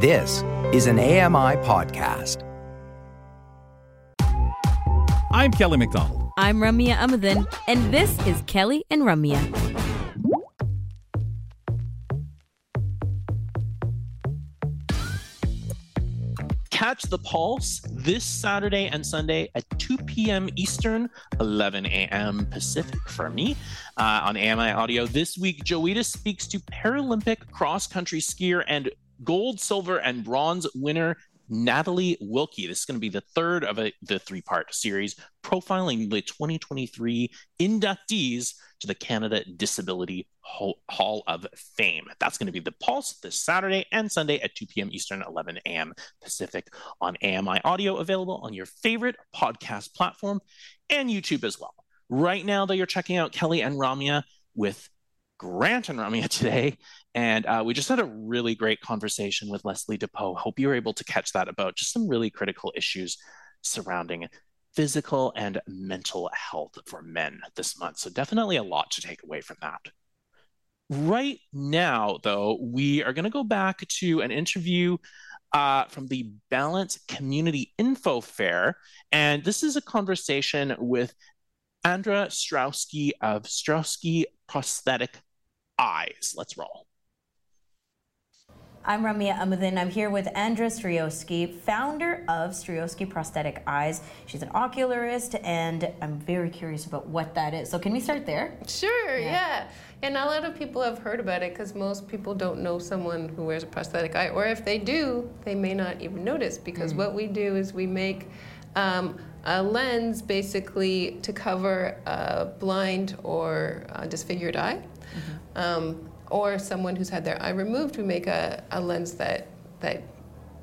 This is an AMI podcast. I'm Kelly McDonald. I'm Ramya Amuthan, and this is Kelly and Ramya. Catch the Pulse this Saturday and Sunday at 2 p.m. Eastern, 11 a.m. Pacific for me uh, on AMI Audio. This week, Joita speaks to Paralympic cross country skier and gold, silver, and bronze winner Natalie Wilkie. This is going to be the third of a, the three part series profiling the 2023 inductees to the Canada Disability Hall of Fame. That's going to be the Pulse this Saturday and Sunday at 2 p.m. Eastern, 11 a.m. Pacific on AMI Audio, available on your favorite podcast platform and YouTube as well. Right now, though, you're checking out Kelly and Ramya with Grant and Ramya today. And uh, we just had a really great conversation with Leslie DePoe. Hope you were able to catch that about just some really critical issues surrounding physical and mental health for men this month. So, definitely a lot to take away from that. Right now, though, we are going to go back to an interview uh, from the Balance Community Info Fair. And this is a conversation with Andra Striowski of Striowski Prosthetic Eyes. Let's roll. I'm Ramya Amuthan. I'm here with Andra Striowski, founder of Striowski Prosthetic Eyes. She's an ocularist, and I'm very curious about what that is. So, can we start there? Sure, yeah. yeah. And a lot of people have heard about it because most people don't know someone who wears a prosthetic eye, or if they do, they may not even notice because mm. what we do is we make um, a lens basically to cover a blind or a disfigured eye. Mm-hmm. Um, or someone who's had their eye removed, we make a, a lens that that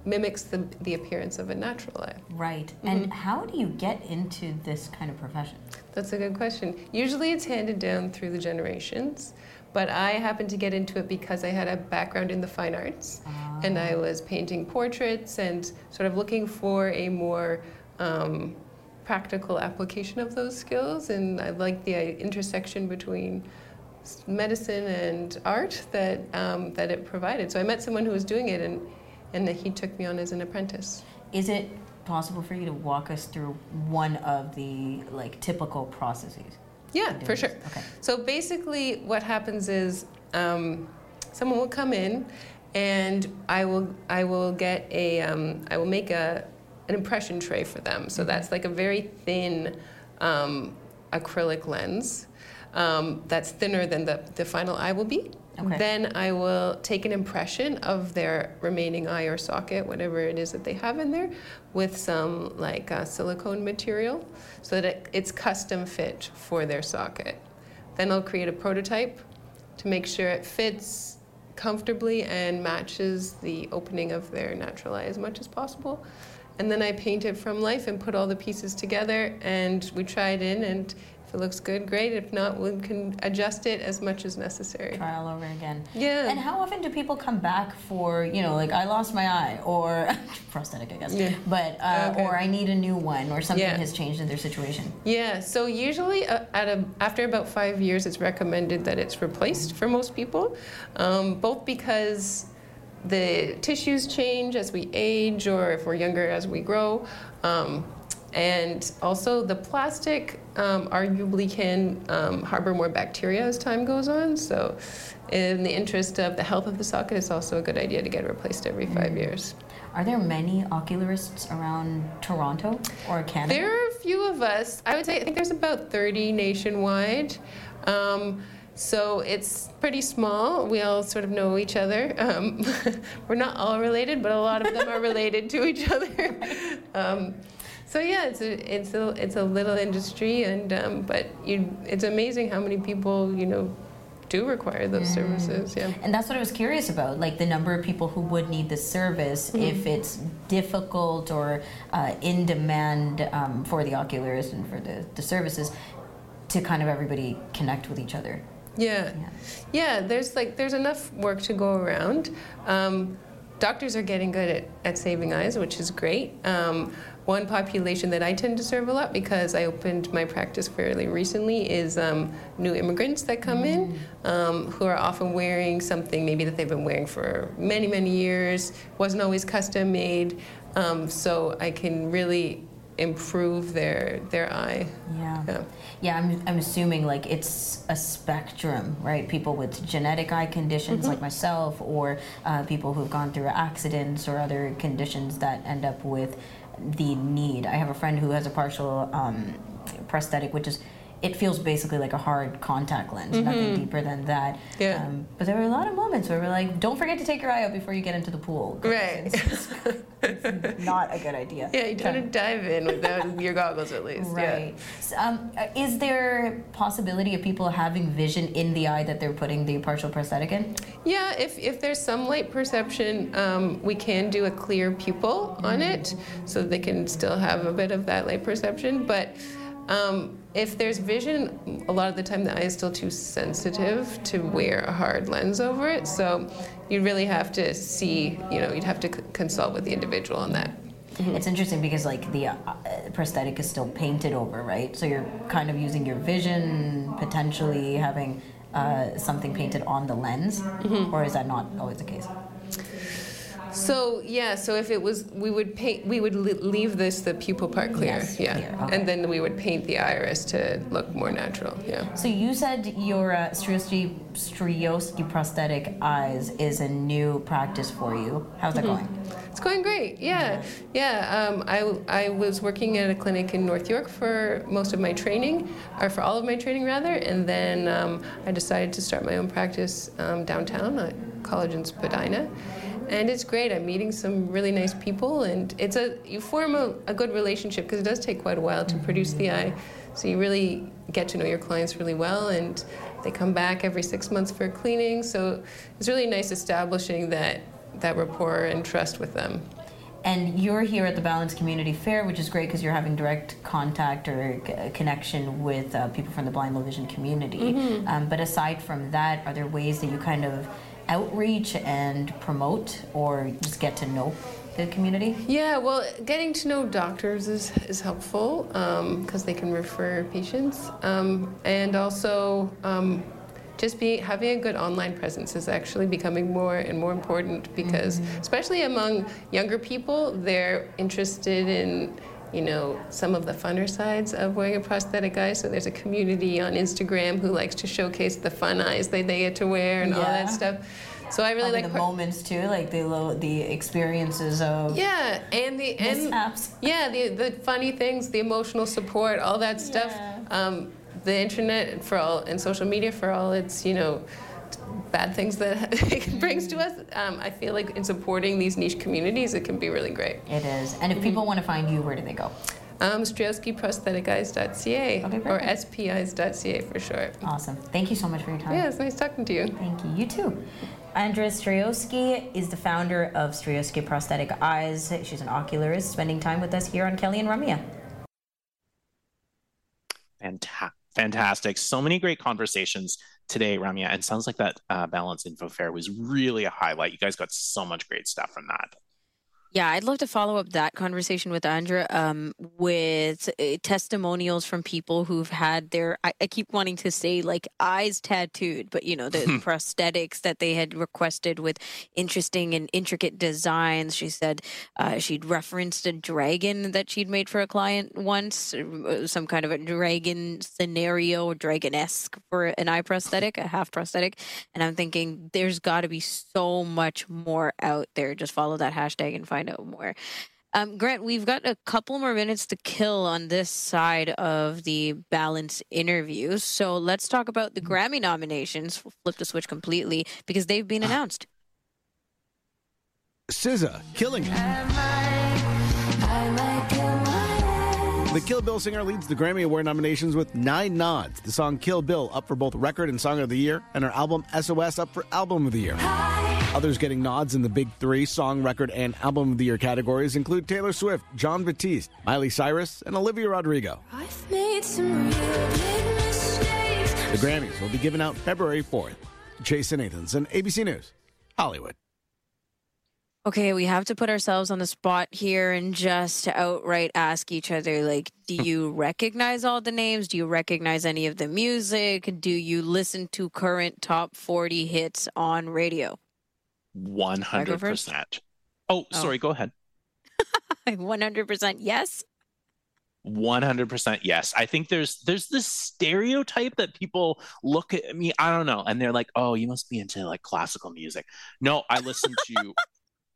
mimics the, the appearance of a natural eye. Right. Mm-hmm. And how do you get into this kind of profession? That's a good question. Usually it's handed down through the generations, but I happened to get into it because I had a background in the fine arts ah. and I was painting portraits and sort of looking for a more um, practical application of those skills. And I liked the uh, intersection between medicine and art that um, that it provided. So I met someone who was doing it, and and he took me on as an apprentice. Is it possible for you to walk us through one of the like typical processes? Yeah, for sure. Okay. So basically, what happens is um, someone will come in, and I will I will get a um, I will make a an impression tray for them. So mm-hmm. that's like a very thin um, acrylic lens um, that's thinner than the, the final eye will be. Okay. Then I will take an impression of their remaining eye or socket, whatever it is that they have in there, with some like uh, silicone material so that it, it's custom fit for their socket. Then I'll create a prototype to make sure it fits comfortably and matches the opening of their natural eye as much as possible. And then I paint it from life and put all the pieces together and we try it in and if it looks good, great. If not, we can adjust it as much as necessary. Try all over again. Yeah. And how often do people come back for, you know, like I lost my eye or prosthetic, I guess, yeah. but uh, okay. or I need a new one or something yeah. has changed in their situation? Yeah. So usually, uh, at a, after about five years, it's recommended that it's replaced for most people, um, both because the tissues change as we age or if we're younger as we grow. Um, and also, the plastic um, arguably can um, harbor more bacteria as time goes on. So, in the interest of the health of the socket, it's also a good idea to get replaced every five mm. years. Are there many ocularists around Toronto or Canada? There are a few of us. I would say I think there's about 30 nationwide. So it's pretty small. We all sort of know each other. Um, we're not all related, but a lot of them are related to each other. Um, so yeah, it's a it's a it's a little industry, and um, but you it's amazing how many people you know do require those mm. services. Yeah, and that's what I was curious about, like the number of people who would need the service mm. if it's difficult or uh, in demand um, for the ocularist and for the, the services to kind of everybody connect with each other. Yeah. yeah, yeah. There's like there's enough work to go around. Um, doctors are getting good at, at saving eyes, which is great. Um, one population that I tend to serve a lot because I opened my practice fairly recently is um, new immigrants that come mm. in um, who are often wearing something maybe that they've been wearing for many, many years, wasn't always custom made. Um, so I can really improve their their eye. Yeah. Yeah, yeah I'm, I'm assuming like it's a spectrum, right? People with genetic eye conditions mm-hmm. like myself, or uh, people who've gone through accidents or other conditions that end up with the need. I have a friend who has a partial um, prosthetic, which is it feels basically like a hard contact lens, mm-hmm. nothing deeper than that. Yeah. Um, but there were a lot of moments where we're like, don't forget to take your eye out before you get into the pool. Right. It's, it's not a good idea. Yeah, you don't dive in without your goggles at least. Right. Yeah. So, um, is there possibility of people having vision in the eye that they're putting the partial prosthetic in? Yeah, if, if there's some light perception, um, we can do a clear pupil on it so they can still have a bit of that light perception. But um, if there's vision, a lot of the time the eye is still too sensitive to wear a hard lens over it. So you really have to see, you know, you'd have to c- consult with the individual on that. Mm-hmm. It's interesting because like the uh, prosthetic is still painted over, right? So you're kind of using your vision, potentially having uh, something painted on the lens, mm-hmm. or is that not always the case? So yeah, so if it was, we would paint, we would leave this the pupil part clear, yes, yeah, clear. Okay. and then we would paint the iris to look more natural, yeah. So you said your uh, Striowski prosthetic eyes is a new practice for you. How's that mm-hmm. going? It's going great. Yeah, yeah. Um, I I was working at a clinic in North York for most of my training, or for all of my training rather, and then um, I decided to start my own practice um, downtown at College in Spadina and it's great. I'm meeting some really nice people, and it's a you form a, a good relationship because it does take quite a while to produce the eye. So you really get to know your clients really well, and they come back every six months for cleaning. So it's really nice establishing that that rapport and trust with them. And you're here at the Balance Community Fair, which is great because you're having direct contact or connection with uh, people from the blind low vision community. Mm-hmm. Um, but aside from that, are there ways that you kind of outreach and promote or just get to know the community? Yeah, well, getting to know doctors is, is helpful because um, they can refer patients. Um, and also, um, just be, having a good online presence is actually becoming more and more important because, mm-hmm. especially among younger people, they're interested in you know, some of the funner sides of wearing a prosthetic eye. So there's a community on Instagram who likes to showcase the fun eyes that they get to wear and yeah. all that stuff. So I really like the moments too, like the the experiences of yeah, and the and yeah, the the funny things, the emotional support, all that stuff. Yeah. Um, the internet for all and social media for all its you know bad things that it brings to us. Um, I feel like in supporting these niche communities, it can be really great. It is. And if people mm-hmm. want to find you, where do they go? Um, StriowskiProstheticEyes.ca okay, or SPEyes.ca for short. Awesome. Thank you so much for your time. Yeah, it's nice talking to you. Thank you. You too. Andrea Striowski is the founder of Striowski Prosthetic Eyes. She's an ocularist spending time with us here on Kelly and Ramya. Fantastic. So many great conversations today, Ramya. And sounds like that uh, Balance Info Fair was really a highlight. You guys got so much great stuff from that. Yeah, I'd love to follow up that conversation with Andrea um, with uh, testimonials from people who've had their, I, I, keep wanting to say like eyes tattooed, but you know, the prosthetics that they had requested with interesting and intricate designs. She said uh, she'd referenced a dragon that she'd made for a client once, uh, some kind of a dragon scenario, dragon esque for an eye prosthetic, a half prosthetic. And I'm thinking there's got to be so much more out there. Just follow that hashtag and find find out more. Um, Grant, we've got a couple more minutes to kill on this side of the balance interview. So let's talk about the Grammy nominations. We'll flip the switch completely because they've been announced. SZA, killing it. The Kill Bill singer leads the Grammy Award nominations with nine nods. The song Kill Bill up for both Record and Song of the Year, and her album SOS up for Album of the Year. Others getting nods in the big three Song, Record, and Album of the Year categories include Taylor Swift, Jon Batiste, Miley Cyrus, and Olivia Rodrigo. The Grammys will be given out February 4th. Jason Nathanson ABC News, Hollywood. Okay, we have to put ourselves on the spot here and just outright ask each other like, do you recognize all the names? Do you recognize any of the music? Do you listen to current top 40 hits on radio? 100%. Oh, oh, sorry, go ahead. 100% yes. 100% yes i think there's there's this stereotype that people look at me i don't know and they're like oh you must be into like classical music no i listen to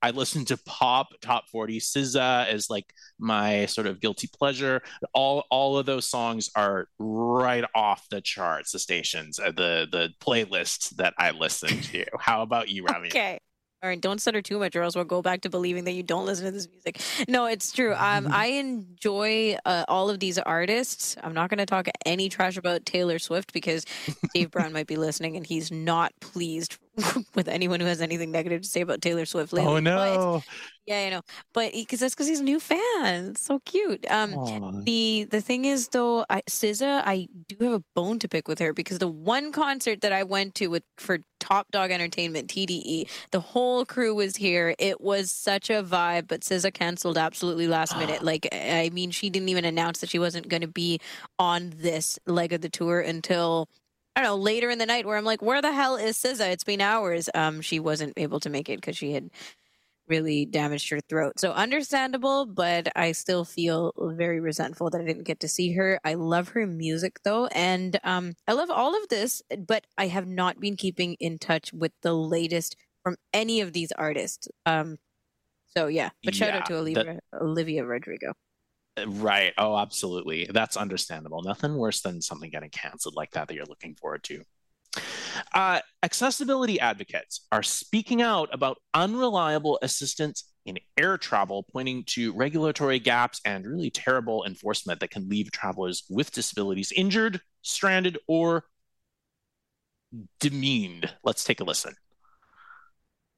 I listen to pop top 40. SZA is like my sort of guilty pleasure. All all of those songs are right off the charts, the stations, uh, the the playlists that I listen to. How about you, Rami? Okay. All right, don't stutter too much, or else we'll go back to believing that you don't listen to this music. No, it's true. Um, I enjoy uh, all of these artists. I'm not going to talk any trash about Taylor Swift because Dave Brown might be listening and he's not pleased with anyone who has anything negative to say about Taylor Swift lately. Oh no! But, yeah, I know, but because that's because he's a new fan. It's so cute. Um, Aww. the the thing is though, I, SZA, I do have a bone to pick with her because the one concert that I went to with for Top Dog Entertainment (TDE), the whole crew was here. It was such a vibe, but SZA canceled absolutely last minute. like, I mean, she didn't even announce that she wasn't going to be on this leg of the tour until I don't know, later in the night where I'm like, where the hell is SZA? It's been hours. Um, she wasn't able to make it because she had really damaged her throat. So understandable, but I still feel very resentful that I didn't get to see her. I love her music though, and um, I love all of this, but I have not been keeping in touch with the latest from any of these artists. Um, so yeah, but shout yeah, out to Olivia, that, Olivia Rodrigo. Right. Oh, absolutely. That's understandable. Nothing worse than something getting canceled like that that you're looking forward to. Uh, accessibility advocates are speaking out about unreliable assistance in air travel, pointing to regulatory gaps and really terrible enforcement that can leave travelers with disabilities injured, stranded, or demeaned. Let's take a listen.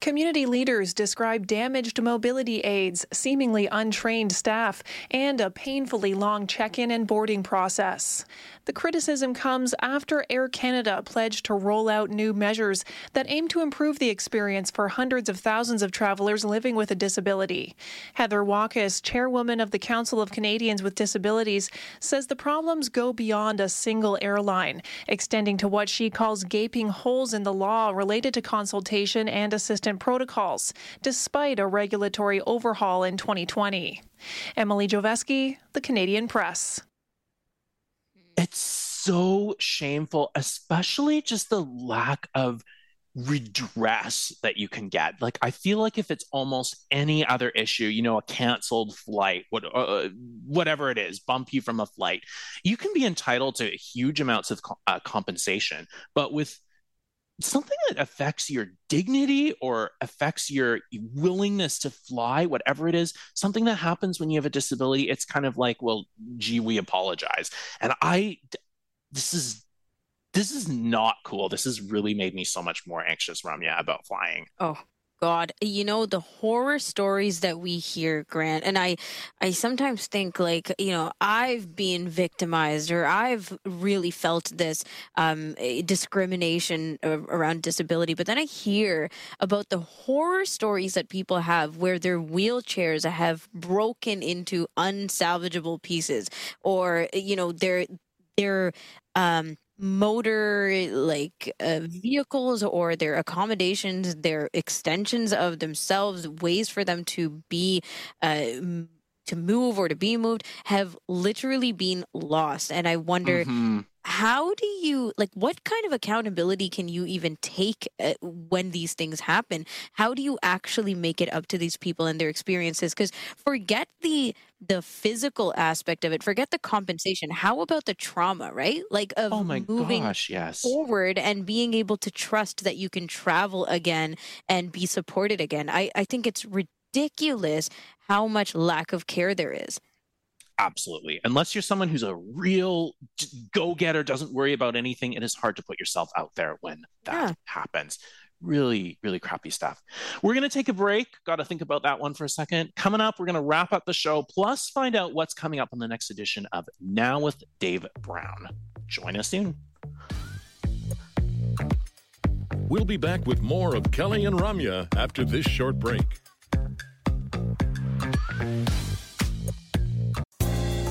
Community leaders describe damaged mobility aids, seemingly untrained staff, and a painfully long check in and boarding process. The criticism comes after Air Canada pledged to roll out new measures that aim to improve the experience for hundreds of thousands of travelers living with a disability. Heather Walkus, chairwoman of the Council of Canadians with Disabilities, says the problems go beyond a single airline, extending to what she calls gaping holes in the law related to consultation and assistance protocols, despite a regulatory overhaul in 2020. Emily Joveski, The Canadian Press. It's so shameful, especially just the lack of redress that you can get. Like I feel like if it's almost any other issue, you know, a canceled flight, what, uh, whatever it is, bump you from a flight, you can be entitled to huge amounts of uh, compensation. But with something that affects your dignity or affects your willingness to fly, whatever it is, something that happens when you have a disability, it's kind of like, well, gee, we apologize. And I, this is, this is not cool. This has really made me so much more anxious, Ramya, about flying. Oh, God, you know the horror stories that we hear, Grant, and I, I sometimes think like you know I've been victimized or I've really felt this um, discrimination around disability, but then I hear about the horror stories that people have where their wheelchairs have broken into unsalvageable pieces, or you know they're they're um motor like uh, vehicles or their accommodations their extensions of themselves ways for them to be uh, to move or to be moved have literally been lost. And i wonder mm-hmm. how do you like what kind of accountability can you even take uh, when these things happen? How do you actually make it up to these people and their experiences? Because forget the the physical aspect of it forget the compensation how about the trauma right like of oh my moving gosh, yes. forward and being able to trust that you can travel again and be supported again i i think it's ridiculous how much lack of care there is Absolutely. Unless you're someone who's a real go getter, doesn't worry about anything, it is hard to put yourself out there when that yeah. happens really, really crappy stuff. We're going to take a break. Got to think about that one for a second. Coming up, we're going to wrap up the show, plus find out what's coming up on the next edition of Now with Dave Brown. Join us soon. We'll be back with more of Kelly and Ramya after this short break.